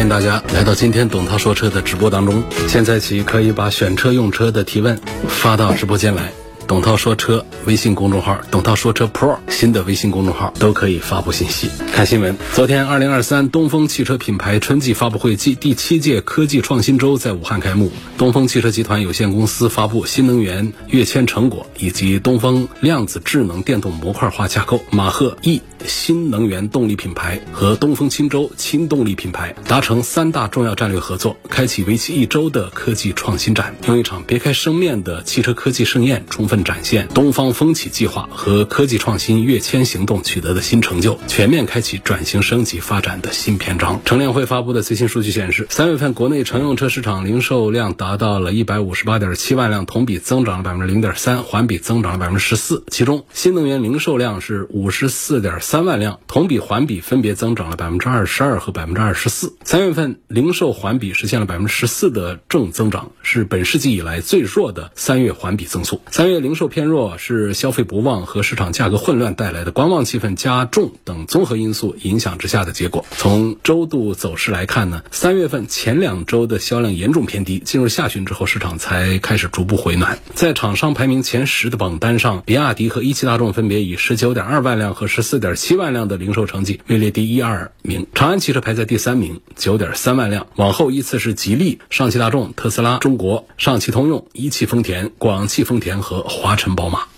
欢迎大家来到今天董涛说车的直播当中。现在起可以把选车用车的提问发到直播间来。董涛说车微信公众号、董涛说车 Pro 新的微信公众号都可以发布信息、看新闻。昨天，二零二三东风汽车品牌春季发布会暨第七届科技创新周在武汉开幕。东风汽车集团有限公司发布新能源跃迁成果以及东风量子智能电动模块化架构。马赫 E 新能源动力品牌和东风轻舟轻动力品牌达成三大重要战略合作，开启为期一周的科技创新展，用一场别开生面的汽车科技盛宴，充分展现东方风起计划和科技创新跃迁行动取得的新成就，全面开启转型升级发展的新篇章。乘联会发布的最新数据显示，三月份国内乘用车市场零售量达到了一百五十八点七万辆，同比增长了百分之零点三，环比增长了百分之十四。其中，新能源零售量是五十四点三万辆，同比、环比分别增长了百分之二十二和百分之二十四。三月份零售环比实现了百分之十四的正增长，是本世纪以来最弱的三月环比增速。三月零售偏弱是是消费不旺和市场价格混乱带来的观望气氛加重等综合因素影响之下的结果。从周度走势来看呢，三月份前两周的销量严重偏低，进入下旬之后市场才开始逐步回暖。在厂商排名前十的榜单上，比亚迪和一汽大众分别以十九点二万辆和十四点七万辆的零售成绩位列第一、二名，长安汽车排在第三名，九点三万辆。往后依次是吉利、上汽大众、特斯拉、中国、上汽通用、一汽丰田、广汽丰田和华晨宝马。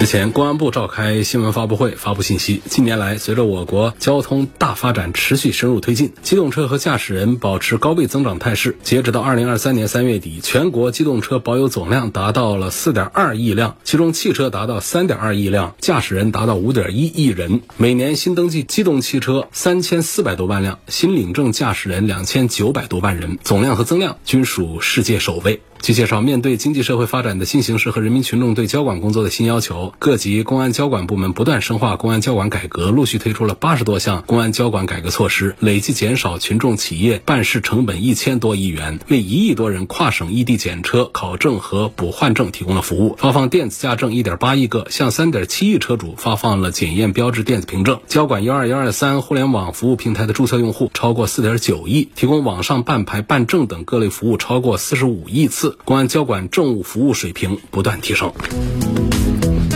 日前，公安部召开新闻发布会，发布信息。近年来，随着我国交通大发展持续深入推进，机动车和驾驶人保持高位增长态势。截止到二零二三年三月底，全国机动车保有总量达到了四点二亿辆，其中汽车达到三点二亿辆，驾驶人达到五点一亿人。每年新登记机动汽车三千四百多万辆，新领证驾驶人两千九百多万人，总量和增量均属世界首位。据介绍，面对经济社会发展的新形势和人民群众对交管工作的新要求，各级公安交管部门不断深化公安交管改革，陆续推出了八十多项公安交管改革措施，累计减少群众企业办事成本一千多亿元，为一亿多人跨省异地检车、考证和补换证提供了服务，发放电子驾证一点八亿个，向三点七亿车主发放了检验标志电子凭证。交管幺二幺二三互联网服务平台的注册用户超过四点九亿，提供网上办牌、办证等各类服务超过四十五亿次。公安交管政务服务水平不断提升。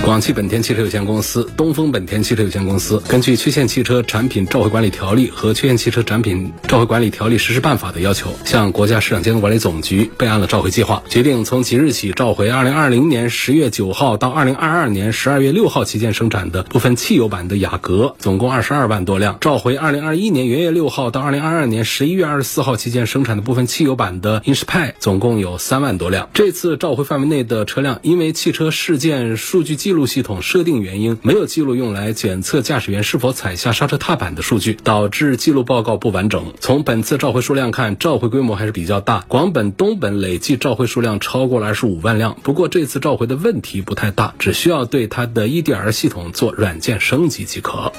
广汽本田汽车有限公司、东风本田汽车有限公司根据《缺陷汽车产品召回管理条例》和《缺陷汽车产品召回管理条例实施办法》的要求，向国家市场监督管理总局备案了召回计划，决定从即日起召回2020年10月9号到2022年12月6号期间生产的部分汽油版的雅阁，总共22万多辆；召回2021年元月6号到2022年11月24号期间生产的部分汽油版的 Inspire，总共有3万多辆。这次召回范围内的车辆，因为汽车事件数据记记录系统设定原因，没有记录用来检测驾驶员是否踩下刹车踏板的数据，导致记录报告不完整。从本次召回数量看，召回规模还是比较大。广本、东本累计召回数量超过了二十五万辆。不过这次召回的问题不太大，只需要对它的 EDR 系统做软件升级即可。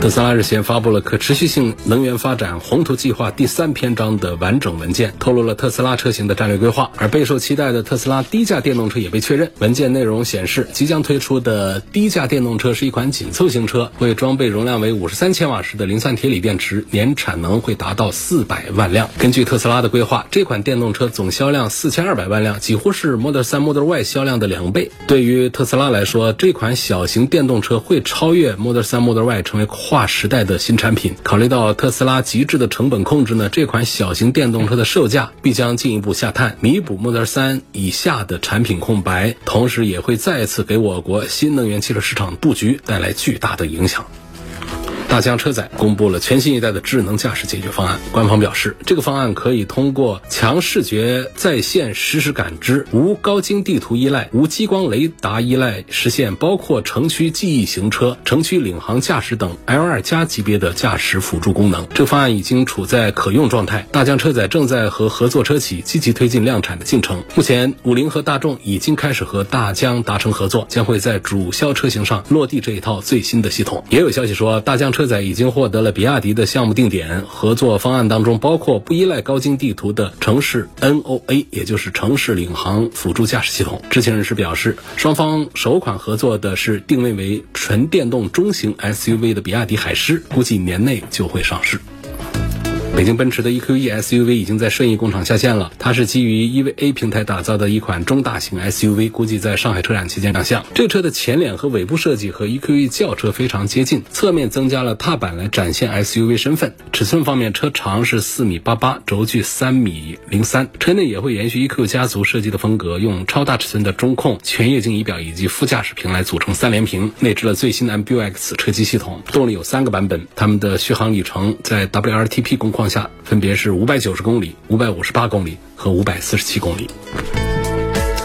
特斯拉日前发布了可持续性能源发展宏图计划第三篇章的完整文件，透露了特斯拉车型的战略规划。而备受期待的特斯拉低价电动车也被确认。文件内容显示，即将推出的低价电动车是一款紧凑型车，会装备容量为五十三千瓦时的磷酸铁锂电池，年产能会达到四百万辆。根据特斯拉的规划，这款电动车总销量四千二百万辆，几乎是 Model 3、Model Y 销量的两倍。对于特斯拉来说，这款小型电动车会超越 Model 3、Model Y，成为划时代的新产品。考虑到特斯拉极致的成本控制呢，这款小型电动车的售价必将进一步下探，弥补 Model 3以下的产品空白，同时也会再次给我国新能源汽车市场布局带来巨大的影响。大疆车载公布了全新一代的智能驾驶解决方案。官方表示，这个方案可以通过强视觉在线实时感知、无高精地图依赖、无激光雷达依赖，实现包括城区记忆行车、城区领航驾驶等 L2 加级别的驾驶辅助功能。这个方案已经处在可用状态，大疆车载正在和合作车企积极推进量产的进程。目前，五菱和大众已经开始和大疆达成合作，将会在主销车型上落地这一套最新的系统。也有消息说，大疆车车载已经获得了比亚迪的项目定点，合作方案当中包括不依赖高精地图的城市 NOA，也就是城市领航辅助驾驶系统。知情人士表示，双方首款合作的是定位为纯电动中型 SUV 的比亚迪海狮，估计年内就会上市。北京奔驰的 EQE SUV 已经在顺义工厂下线了，它是基于 EVA 平台打造的一款中大型 SUV，估计在上海车展期间亮相。这车的前脸和尾部设计和 EQE 轿车非常接近，侧面增加了踏板来展现 SUV 身份。尺寸方面，车长是四米八八，轴距三米零三。车内也会延续 EQ 家族设计的风格，用超大尺寸的中控、全液晶仪表以及副驾驶屏来组成三连屏，内置了最新的 MBUX 车机系统。动力有三个版本，它们的续航里程在 WLTP 工况下分别是五百九十公里、五百五十八公里和五百四十七公里。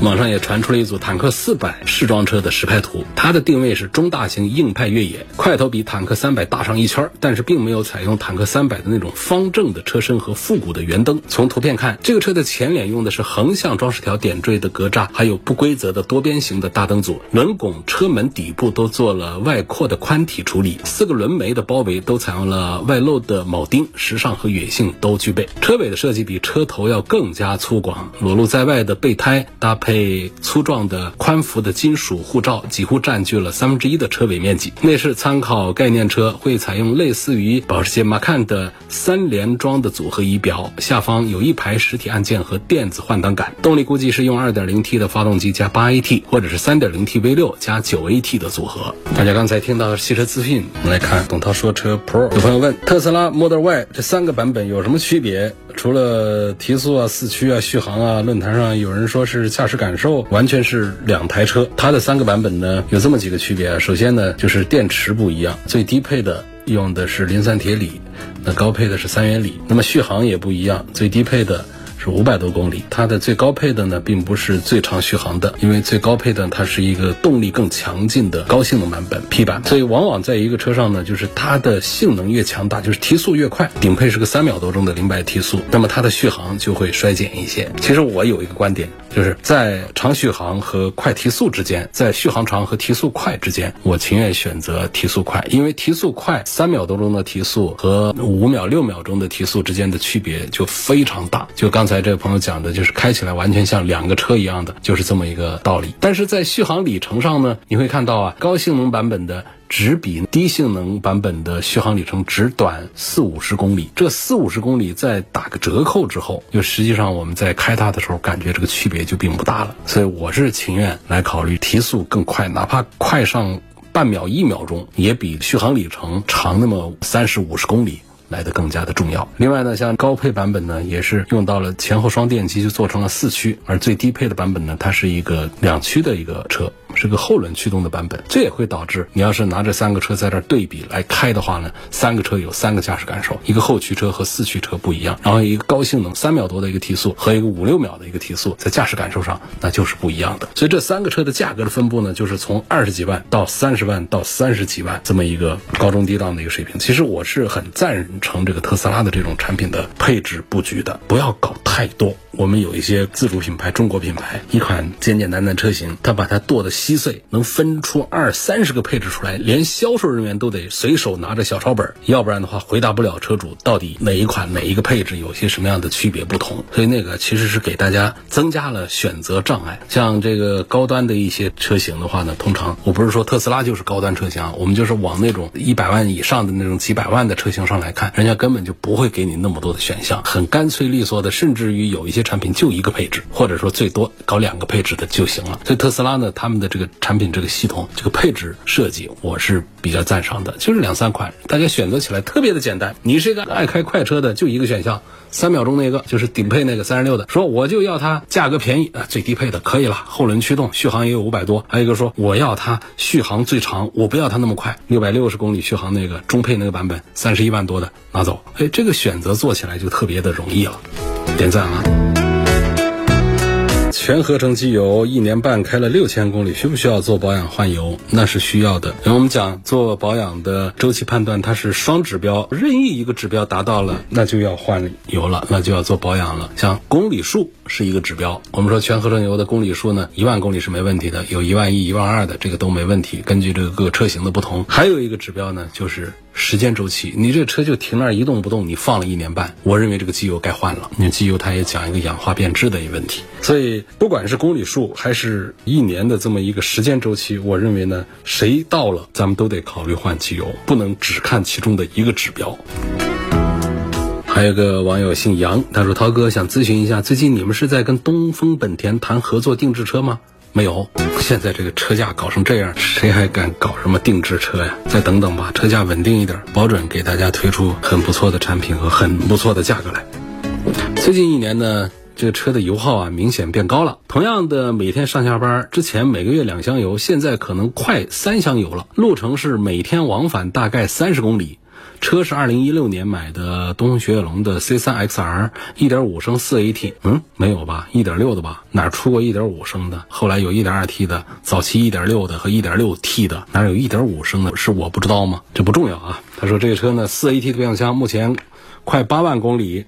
网上也传出了一组坦克四百试装车的实拍图，它的定位是中大型硬派越野，块头比坦克三百大上一圈，但是并没有采用坦克三百的那种方正的车身和复古的圆灯。从图片看，这个车的前脸用的是横向装饰条点缀的格栅，还有不规则的多边形的大灯组，轮拱、车门底部都做了外扩的宽体处理，四个轮眉的包围都采用了外露的铆钉，时尚和野性都具备。车尾的设计比车头要更加粗犷，裸露在外的备胎搭配。被粗壮的宽幅的金属护罩，几乎占据了三分之一的车尾面积。内饰参考概念车，会采用类似于保时捷 Macan 的三联装的组合仪表，下方有一排实体按键和电子换挡杆。动力估计是用 2.0T 的发动机加 8AT，或者是 3.0T V6 加 9AT 的组合。大家刚才听到的汽车资讯，我们来看董涛说车 Pro。有朋友问特斯拉 Model Y 这三个版本有什么区别？除了提速啊、四驱啊、续航啊，论坛上有人说是驾驶感受完全是两台车。它的三个版本呢，有这么几个区别啊。首先呢，就是电池不一样，最低配的用的是磷酸铁锂，那高配的是三元锂。那么续航也不一样，最低配的。是五百多公里，它的最高配的呢，并不是最长续航的，因为最高配的它是一个动力更强劲的高性能版本 P 版，所以往往在一个车上呢，就是它的性能越强大，就是提速越快，顶配是个三秒多钟的零百提速，那么它的续航就会衰减一些。其实我有一个观点，就是在长续航和快提速之间，在续航长和提速快之间，我情愿选择提速快，因为提速快三秒多钟的提速和五秒六秒钟的提速之间的区别就非常大，就刚才。这个朋友讲的就是开起来完全像两个车一样的，就是这么一个道理。但是在续航里程上呢，你会看到啊，高性能版本的只比低性能版本的续航里程只短四五十公里。这四五十公里在打个折扣之后，就实际上我们在开它的时候，感觉这个区别就并不大了。所以我是情愿来考虑提速更快，哪怕快上半秒一秒钟，也比续航里程长那么三十五十公里。来的更加的重要。另外呢，像高配版本呢，也是用到了前后双电机，就做成了四驱；而最低配的版本呢，它是一个两驱的一个车。是个后轮驱动的版本，这也会导致你要是拿这三个车在这对比来开的话呢，三个车有三个驾驶感受，一个后驱车和四驱车不一样，然后一个高性能三秒多的一个提速和一个五六秒的一个提速，在驾驶感受上那就是不一样的。所以这三个车的价格的分布呢，就是从二十几万到三十万到三十几万这么一个高中低档的一个水平。其实我是很赞成这个特斯拉的这种产品的配置布局的，不要搞太多。我们有一些自主品牌、中国品牌，一款简简单单车型，它把它剁得稀碎，能分出二三十个配置出来，连销售人员都得随手拿着小抄本，要不然的话回答不了车主到底哪一款哪一个配置有些什么样的区别不同。所以那个其实是给大家增加了选择障碍。像这个高端的一些车型的话呢，通常我不是说特斯拉就是高端车型，我们就是往那种一百万以上的那种几百万的车型上来看，人家根本就不会给你那么多的选项，很干脆利索的，甚至。至于有一些产品就一个配置，或者说最多搞两个配置的就行了。所以特斯拉呢，他们的这个产品这个系统这个配置设计，我是比较赞赏的，就是两三款，大家选择起来特别的简单。你是一个爱开快车的，就一个选项。三秒钟那个就是顶配那个三十六的，说我就要它价格便宜啊，最低配的可以了，后轮驱动，续航也有五百多。还有一个说我要它续航最长，我不要它那么快，六百六十公里续航那个中配那个版本三十一万多的拿走。哎，这个选择做起来就特别的容易了，点赞啊！全合成机油一年半开了六千公里，需不需要做保养换油？那是需要的。因为我们讲做保养的周期判断，它是双指标，任意一个指标达到了，那就要换油了，那就要做保养了。像公里数是一个指标，我们说全合成油的公里数呢，一万公里是没问题的，有一万一、一万二的，这个都没问题。根据这个各个车型的不同，还有一个指标呢，就是。时间周期，你这车就停那儿一动不动，你放了一年半，我认为这个机油该换了。你机油它也讲一个氧化变质的一个问题，所以不管是公里数还是一年的这么一个时间周期，我认为呢，谁到了咱们都得考虑换机油，不能只看其中的一个指标。还有个网友姓杨，他说：“涛哥想咨询一下，最近你们是在跟东风本田谈合作定制车吗？”没有，现在这个车价搞成这样，谁还敢搞什么定制车呀？再等等吧，车价稳定一点，保准给大家推出很不错的产品和很不错的价格来。最近一年呢，这个车的油耗啊明显变高了。同样的每天上下班，之前每个月两箱油，现在可能快三箱油了。路程是每天往返大概三十公里。车是二零一六年买的东风雪铁龙的 C 三 XR，一点五升四 AT，嗯，没有吧？一点六的吧？哪出过一点五升的？后来有一点二 T 的，早期一点六的和一点六 T 的，哪有一点五升的？是我不知道吗？这不重要啊。他说这个车呢，四 AT 的变速箱，目前快八万公里。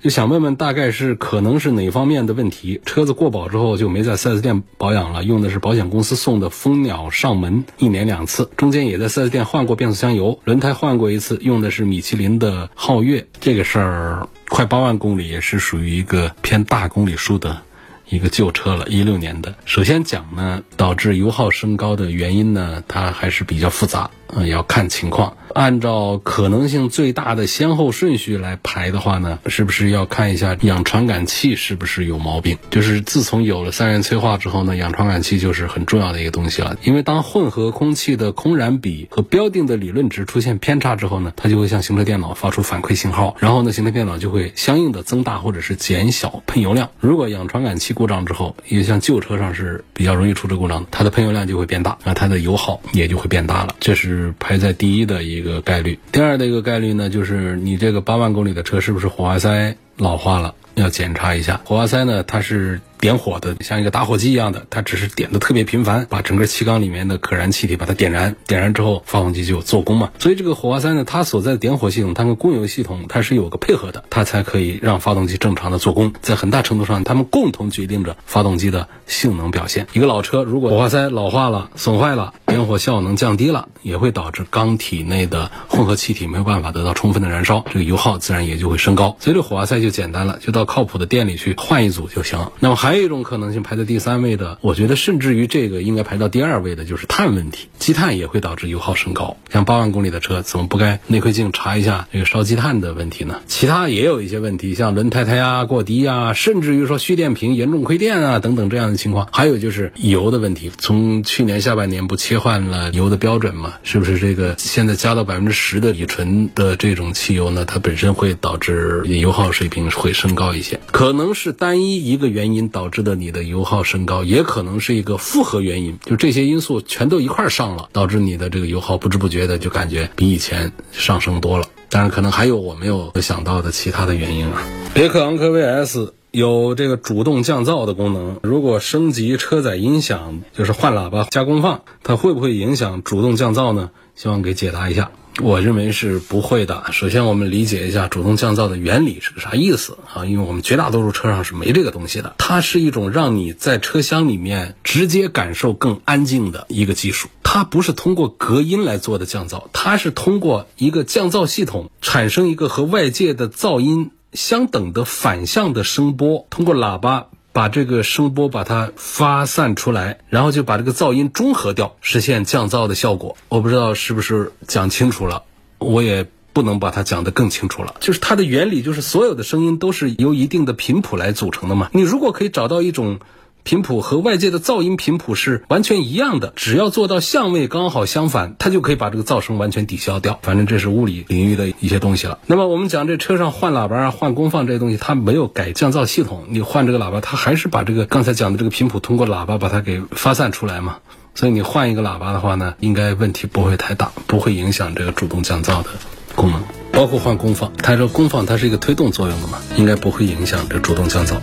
就想问问，大概是可能是哪方面的问题？车子过保之后就没在 4S 店保养了，用的是保险公司送的蜂鸟上门，一年两次，中间也在 4S 店换过变速箱油，轮胎换过一次，用的是米其林的皓月。这个事儿快八万公里，也是属于一个偏大公里数的一个旧车了，一六年的。首先讲呢，导致油耗升高的原因呢，它还是比较复杂，嗯，要看情况。按照可能性最大的先后顺序来排的话呢，是不是要看一下氧传感器是不是有毛病？就是自从有了三元催化之后呢，氧传感器就是很重要的一个东西了。因为当混合空气的空燃比和标定的理论值出现偏差之后呢，它就会向行车电脑发出反馈信号，然后呢，行车电脑就会相应的增大或者是减小喷油量。如果氧传感器故障之后，也像旧车上是比较容易出这故障的，它的喷油量就会变大，那它的油耗也就会变大了。这是排在第一的一。个个概率，第二的一个概率呢，就是你这个八万公里的车是不是火花塞老化了？要检查一下火花塞呢，它是点火的，像一个打火机一样的，它只是点的特别频繁，把整个气缸里面的可燃气体把它点燃，点燃之后发动机就做功嘛。所以这个火花塞呢，它所在的点火系统，它跟供油系统它是有个配合的，它才可以让发动机正常的做功。在很大程度上，它们共同决定着发动机的性能表现。一个老车如果火花塞老化了、损坏了，点火效能降低了，也会导致缸体内的混合气体没有办法得到充分的燃烧，这个油耗自然也就会升高。所以这火花塞就简单了，就到。靠谱的店里去换一组就行了。那么还还有一种可能性排在第三位的，我觉得甚至于这个应该排到第二位的，就是碳问题。积碳也会导致油耗升高。像八万公里的车，怎么不该内窥镜查一下这个烧积碳的问题呢？其他也有一些问题，像轮胎胎压过低啊，甚至于说蓄电瓶严重亏电啊等等这样的情况。还有就是油的问题，从去年下半年不切换了油的标准嘛？是不是这个现在加到百分之十的乙醇的这种汽油呢？它本身会导致油耗水平会升高。一些可能是单一一个原因导导致的你的油耗升高，也可能是一个复合原因，就这些因素全都一块上了，导致你的这个油耗不知不觉的就感觉比以前上升多了。当然，可能还有我没有想到的其他的原因啊。别克昂科威 S 有这个主动降噪的功能，如果升级车载音响，就是换喇叭加功放，它会不会影响主动降噪呢？希望给解答一下。我认为是不会的。首先，我们理解一下主动降噪的原理是个啥意思啊？因为我们绝大多数车上是没这个东西的。它是一种让你在车厢里面直接感受更安静的一个技术。它不是通过隔音来做的降噪，它是通过一个降噪系统产生一个和外界的噪音相等的反向的声波，通过喇叭。把这个声波把它发散出来，然后就把这个噪音中和掉，实现降噪的效果。我不知道是不是讲清楚了，我也。不能把它讲得更清楚了。就是它的原理，就是所有的声音都是由一定的频谱来组成的嘛。你如果可以找到一种。频谱和外界的噪音频谱是完全一样的，只要做到相位刚好相反，它就可以把这个噪声完全抵消掉。反正这是物理领域的一些东西了。那么我们讲这车上换喇叭啊、换功放这些东西，它没有改降噪系统，你换这个喇叭，它还是把这个刚才讲的这个频谱通过喇叭把它给发散出来嘛。所以你换一个喇叭的话呢，应该问题不会太大，不会影响这个主动降噪的功能。包括换功放，它说功放它是一个推动作用的嘛，应该不会影响这主动降噪。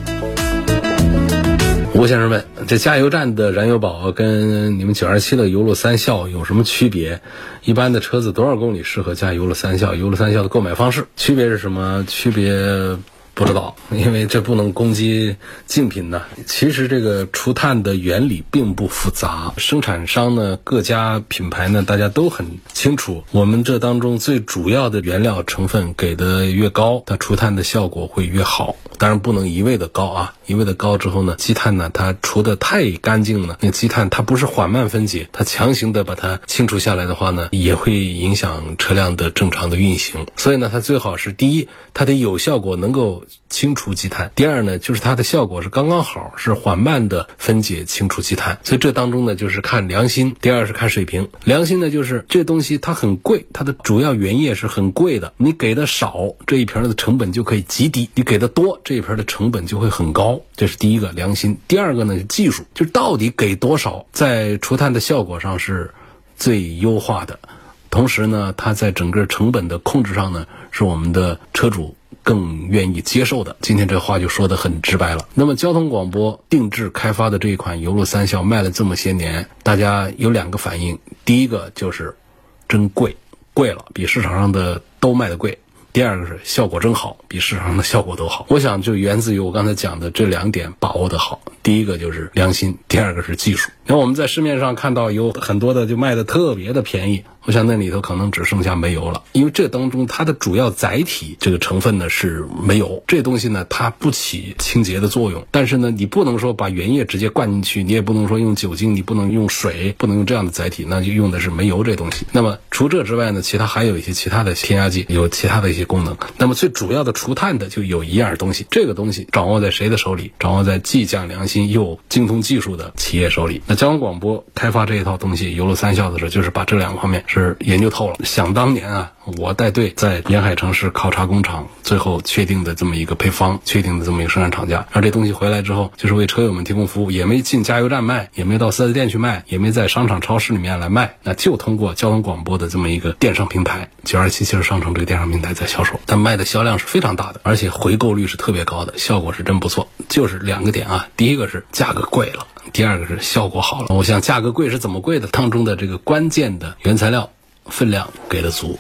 吴先生问：这加油站的燃油宝跟你们九二七的油路三效有什么区别？一般的车子多少公里适合加油路三效？油路三效的购买方式区别是什么？区别？不知道，因为这不能攻击竞品呢。其实这个除碳的原理并不复杂，生产商呢各家品牌呢大家都很清楚。我们这当中最主要的原料成分给的越高，它除碳的效果会越好。当然不能一味的高啊，一味的高之后呢，积碳呢它除的太干净了，那积碳它不是缓慢分解，它强行的把它清除下来的话呢，也会影响车辆的正常的运行。所以呢，它最好是第一，它得有效果能够。清除积碳。第二呢，就是它的效果是刚刚好，是缓慢的分解清除积碳。所以这当中呢，就是看良心。第二是看水平。良心呢，就是这东西它很贵，它的主要原液是很贵的。你给的少，这一瓶的成本就可以极低；你给的多，这一瓶的成本就会很高。这是第一个良心。第二个呢，技术，就是到底给多少，在除碳的效果上是最优化的。同时呢，它在整个成本的控制上呢，是我们的车主。更愿意接受的，今天这话就说的很直白了。那么交通广播定制开发的这一款油路三效卖了这么些年，大家有两个反应：第一个就是真贵，贵了，比市场上的都卖的贵；第二个是效果真好，比市场上的效果都好。我想就源自于我刚才讲的这两点把握的好。第一个就是良心，第二个是技术。那我们在市面上看到有很多的就卖的特别的便宜。我想那里头可能只剩下煤油了，因为这当中它的主要载体这个成分呢是煤油，这东西呢它不起清洁的作用，但是呢你不能说把原液直接灌进去，你也不能说用酒精，你不能用水，不能用这样的载体，那就用的是煤油这东西。那么除这之外呢，其他还有一些其他的添加剂，有其他的一些功能。那么最主要的除碳的就有一样东西，这个东西掌握在谁的手里？掌握在既讲良心又精通技术的企业手里。那交通广播开发这一套东西，油路三效的时候，就是把这两个方面。是研究透了。想当年啊，我带队在沿海城市考察工厂，最后确定的这么一个配方，确定的这么一个生产厂家。而这东西回来之后，就是为车友们提供服务，也没进加油站卖，也没到四 S 店去卖，也没在商场超市里面来卖，那就通过交通广播的这么一个电商平台，九二七汽车商城这个电商平台在销售。但卖的销量是非常大的，而且回购率是特别高的，效果是真不错。就是两个点啊，第一个是价格贵了。第二个是效果好了，我想价格贵是怎么贵的？当中的这个关键的原材料分量给的足。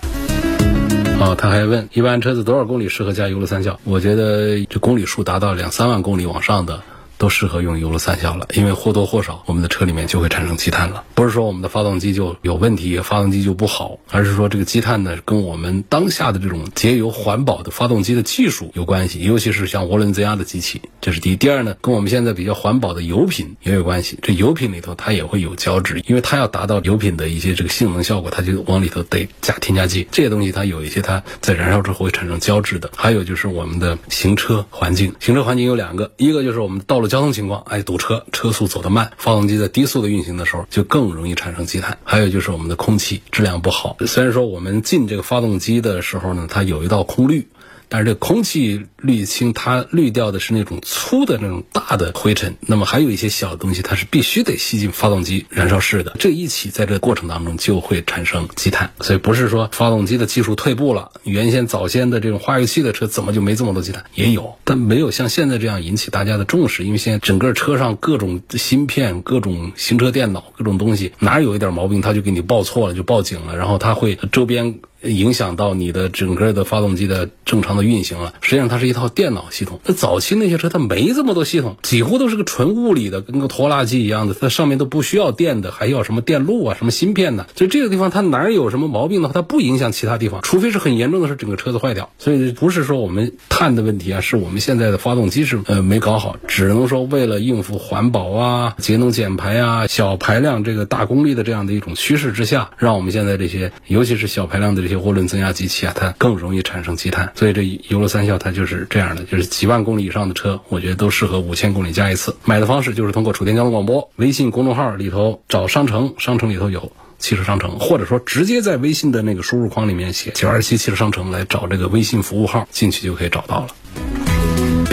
哦，他还问，一般车子多少公里适合加油路三效？我觉得这公里数达到两三万公里往上的。都适合用油路三效了，因为或多或少我们的车里面就会产生积碳了。不是说我们的发动机就有问题，发动机就不好，而是说这个积碳呢跟我们当下的这种节油环保的发动机的技术有关系，尤其是像涡轮增压的机器，这是第一。第二呢，跟我们现在比较环保的油品也有关系。这油品里头它也会有胶质，因为它要达到油品的一些这个性能效果，它就往里头得加添加剂。这些东西它有一些它在燃烧之后会产生胶质的。还有就是我们的行车环境，行车环境有两个，一个就是我们道路。交通情况，哎，堵车，车速走得慢，发动机在低速的运行的时候，就更容易产生积碳。还有就是我们的空气质量不好，虽然说我们进这个发动机的时候呢，它有一道空滤。但是这空气滤清，它滤掉的是那种粗的那种大的灰尘，那么还有一些小的东西，它是必须得吸进发动机燃烧室的。这一起在这过程当中就会产生积碳，所以不是说发动机的技术退步了，原先早先的这种化油器的车怎么就没这么多积碳？也有，但没有像现在这样引起大家的重视，因为现在整个车上各种芯片、各种行车电脑、各种东西，哪有一点毛病，它就给你报错了，就报警了，然后它会周边。影响到你的整个的发动机的正常的运行了。实际上，它是一套电脑系统。那早期那些车，它没这么多系统，几乎都是个纯物理的，跟个拖拉机一样的。它上面都不需要电的，还要什么电路啊，什么芯片呢？所以这个地方它哪有什么毛病的话，它不影响其他地方，除非是很严重的是整个车子坏掉。所以不是说我们碳的问题啊，是我们现在的发动机是呃没搞好，只能说为了应付环保啊、节能减排啊、小排量这个大功率的这样的一种趋势之下，让我们现在这些尤其是小排量的这些。涡轮增压机器啊，它更容易产生积碳。所以这油乐三效它就是这样的，就是几万公里以上的车，我觉得都适合五千公里加一次。买的方式就是通过楚天交通广播微信公众号里头找商城，商城里头有。汽车商城，或者说直接在微信的那个输入框里面写“九二七汽车商城”来找这个微信服务号，进去就可以找到了。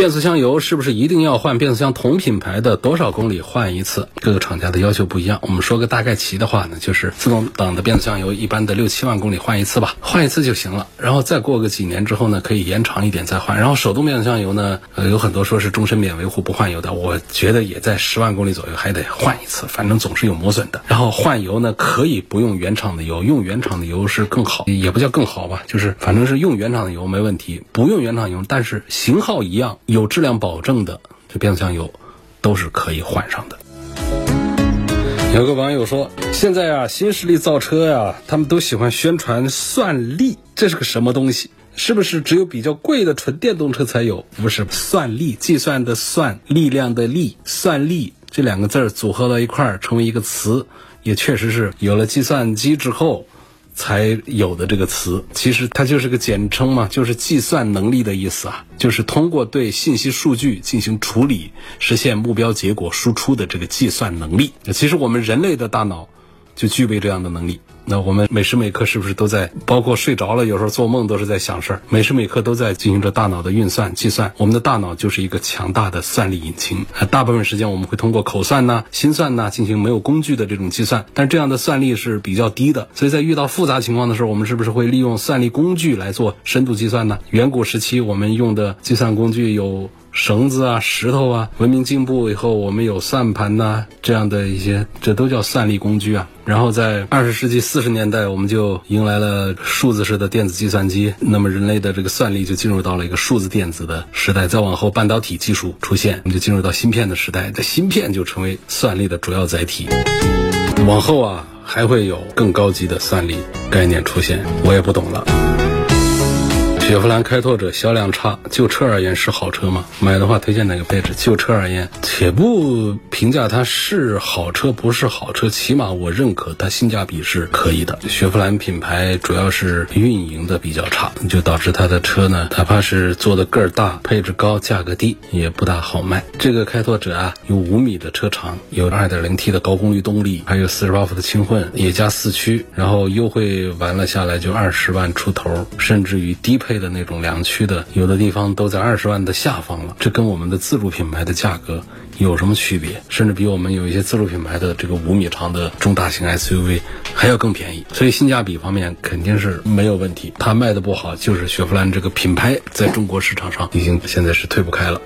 变速箱油是不是一定要换？变速箱同品牌的多少公里换一次？各个厂家的要求不一样。我们说个大概齐的话呢，就是自动挡的变速箱油一般的六七万公里换一次吧，换一次就行了。然后再过个几年之后呢，可以延长一点再换。然后手动变速箱油呢，呃，有很多说是终身免维护不换油的，我觉得也在十万公里左右还得换一次，反正总是有磨损的。然后换油呢，可以不用原厂的油，用原厂的油是更好，也不叫更好吧，就是反正是用原厂的油没问题，不用原厂油，但是型号一样。有质量保证的这变速箱油，都是可以换上的。有个网友说，现在啊，新势力造车呀，他们都喜欢宣传算力，这是个什么东西？是不是只有比较贵的纯电动车才有？不是，算力，计算的算，力量的力，算力这两个字儿组合到一块儿成为一个词，也确实是有了计算机之后。才有的这个词，其实它就是个简称嘛，就是计算能力的意思啊，就是通过对信息数据进行处理，实现目标结果输出的这个计算能力。其实我们人类的大脑就具备这样的能力。那我们每时每刻是不是都在，包括睡着了，有时候做梦都是在想事儿，每时每刻都在进行着大脑的运算计算。我们的大脑就是一个强大的算力引擎，大部分时间我们会通过口算呐、心算呐进行没有工具的这种计算，但这样的算力是比较低的。所以在遇到复杂情况的时候，我们是不是会利用算力工具来做深度计算呢？远古时期我们用的计算工具有。绳子啊，石头啊，文明进步以后，我们有算盘呐，这样的一些，这都叫算力工具啊。然后在二十世纪四十年代，我们就迎来了数字式的电子计算机，那么人类的这个算力就进入到了一个数字电子的时代。再往后，半导体技术出现，我们就进入到芯片的时代，这芯片就成为算力的主要载体。往后啊，还会有更高级的算力概念出现，我也不懂了。雪佛兰开拓者销量差，就车而言是好车吗？买的话推荐哪个配置？就车而言，且不评价它是好车不是好车，起码我认可它性价比是可以的。雪佛兰品牌主要是运营的比较差，就导致它的车呢，哪怕是做的个儿大、配置高、价格低，也不大好卖。这个开拓者啊，有五米的车长，有 2.0T 的高功率动力，还有48伏的轻混，也加四驱，然后优惠完了下来就二十万出头，甚至于低配。的那种两驱的，有的地方都在二十万的下方了，这跟我们的自主品牌的价格有什么区别？甚至比我们有一些自主品牌的这个五米长的中大型 SUV 还要更便宜，所以性价比方面肯定是没有问题。它卖的不好，就是雪佛兰这个品牌在中国市场上已经现在是退不开了。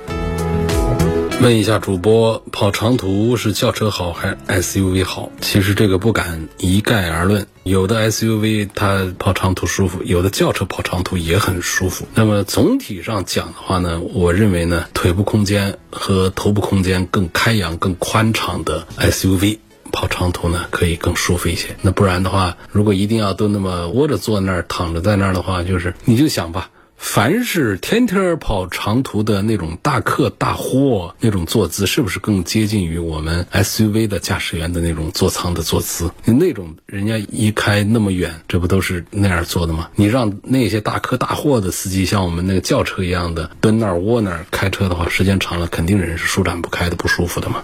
问一下主播，跑长途是轿车好还是 SUV 好？其实这个不敢一概而论。有的 SUV 它跑长途舒服，有的轿车跑长途也很舒服。那么总体上讲的话呢，我认为呢，腿部空间和头部空间更开扬、更宽敞的 SUV 跑长途呢，可以更舒服一些。那不然的话，如果一定要都那么窝着坐那儿、躺着在那儿的话，就是你就想吧。凡是天天跑长途的那种大客大货那种坐姿，是不是更接近于我们 SUV 的驾驶员的那种座舱的坐姿？那种人家一开那么远，这不都是那样坐的吗？你让那些大客大货的司机像我们那个轿车一样的蹲那儿窝那儿开车的话，时间长了肯定人是舒展不开的，不舒服的嘛。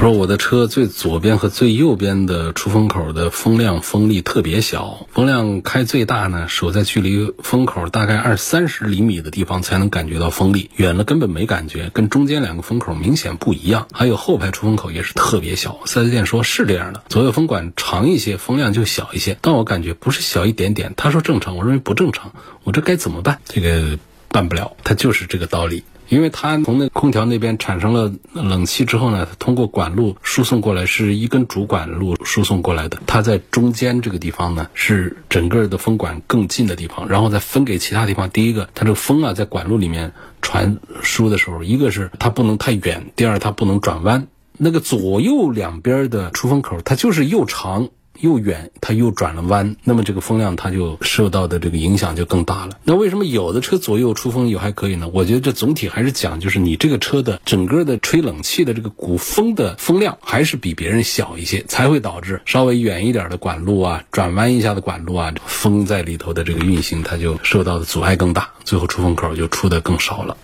说我的车最左边和最右边的出风口的风量风力特别小，风量开最大呢，守在距离风口大概二三十厘米的地方才能感觉到风力，远了根本没感觉，跟中间两个风口明显不一样。还有后排出风口也是特别小，四 S 店说是这样的，左右风管长一些，风量就小一些，但我感觉不是小一点点，他说正常，我认为不正常，我这该怎么办？这个办不了，它就是这个道理。因为它从那空调那边产生了冷气之后呢，它通过管路输送过来，是一根主管路输送过来的。它在中间这个地方呢，是整个的风管更近的地方，然后再分给其他地方。第一个，它这个风啊，在管路里面传输的时候，一个是它不能太远，第二它不能转弯。那个左右两边的出风口，它就是又长。又远，它又转了弯，那么这个风量它就受到的这个影响就更大了。那为什么有的车左右出风有还可以呢？我觉得这总体还是讲，就是你这个车的整个的吹冷气的这个鼓风的风量还是比别人小一些，才会导致稍微远一点的管路啊，转弯一下的管路啊，风在里头的这个运行，它就受到的阻碍更大，最后出风口就出的更少了。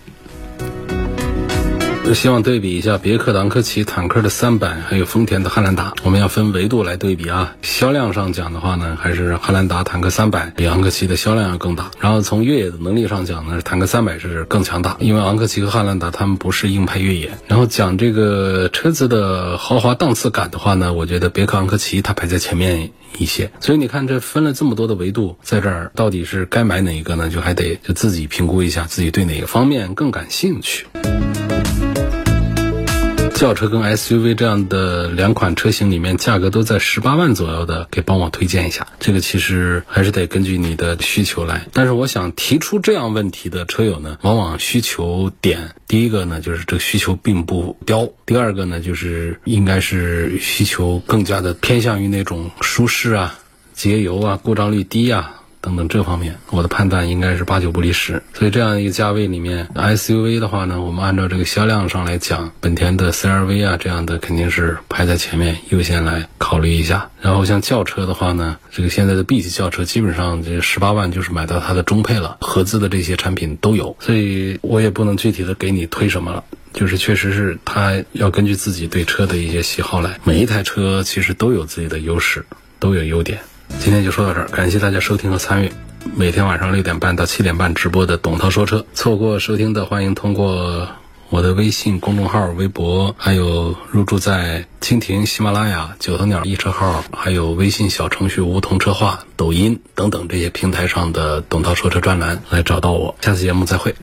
希望对比一下别克的昂科旗、坦克的三百，还有丰田的汉兰达。我们要分维度来对比啊。销量上讲的话呢，还是汉兰达、坦克三百比昂科旗的销量要更大。然后从越野的能力上讲呢，坦克三百是更强大，因为昂科旗和汉兰达他们不是硬派越野。然后讲这个车子的豪华档次感的话呢，我觉得别克昂科旗它排在前面一些。所以你看这分了这么多的维度，在这儿到底是该买哪一个呢？就还得就自己评估一下，自己对哪个方面更感兴趣。轿车跟 SUV 这样的两款车型里面，价格都在十八万左右的，给帮我推荐一下。这个其实还是得根据你的需求来。但是我想提出这样问题的车友呢，往往需求点，第一个呢就是这个需求并不刁，第二个呢就是应该是需求更加的偏向于那种舒适啊、节油啊、故障率低啊。等等这方面，我的判断应该是八九不离十。所以这样一个价位里面，SUV 的话呢，我们按照这个销量上来讲，本田的 CRV 啊这样的肯定是排在前面，优先来考虑一下。然后像轿车的话呢，这个现在的 B 级轿车基本上这十八万就是买到它的中配了，合资的这些产品都有。所以我也不能具体的给你推什么了，就是确实是它要根据自己对车的一些喜好来。每一台车其实都有自己的优势，都有优点。今天就说到这儿，感谢大家收听和参与。每天晚上六点半到七点半直播的董涛说车，错过收听的，欢迎通过我的微信公众号、微博，还有入驻在蜻蜓、喜马拉雅、九头鸟一车号，还有微信小程序梧桐车话、抖音等等这些平台上的董涛说车专栏来找到我。下次节目再会。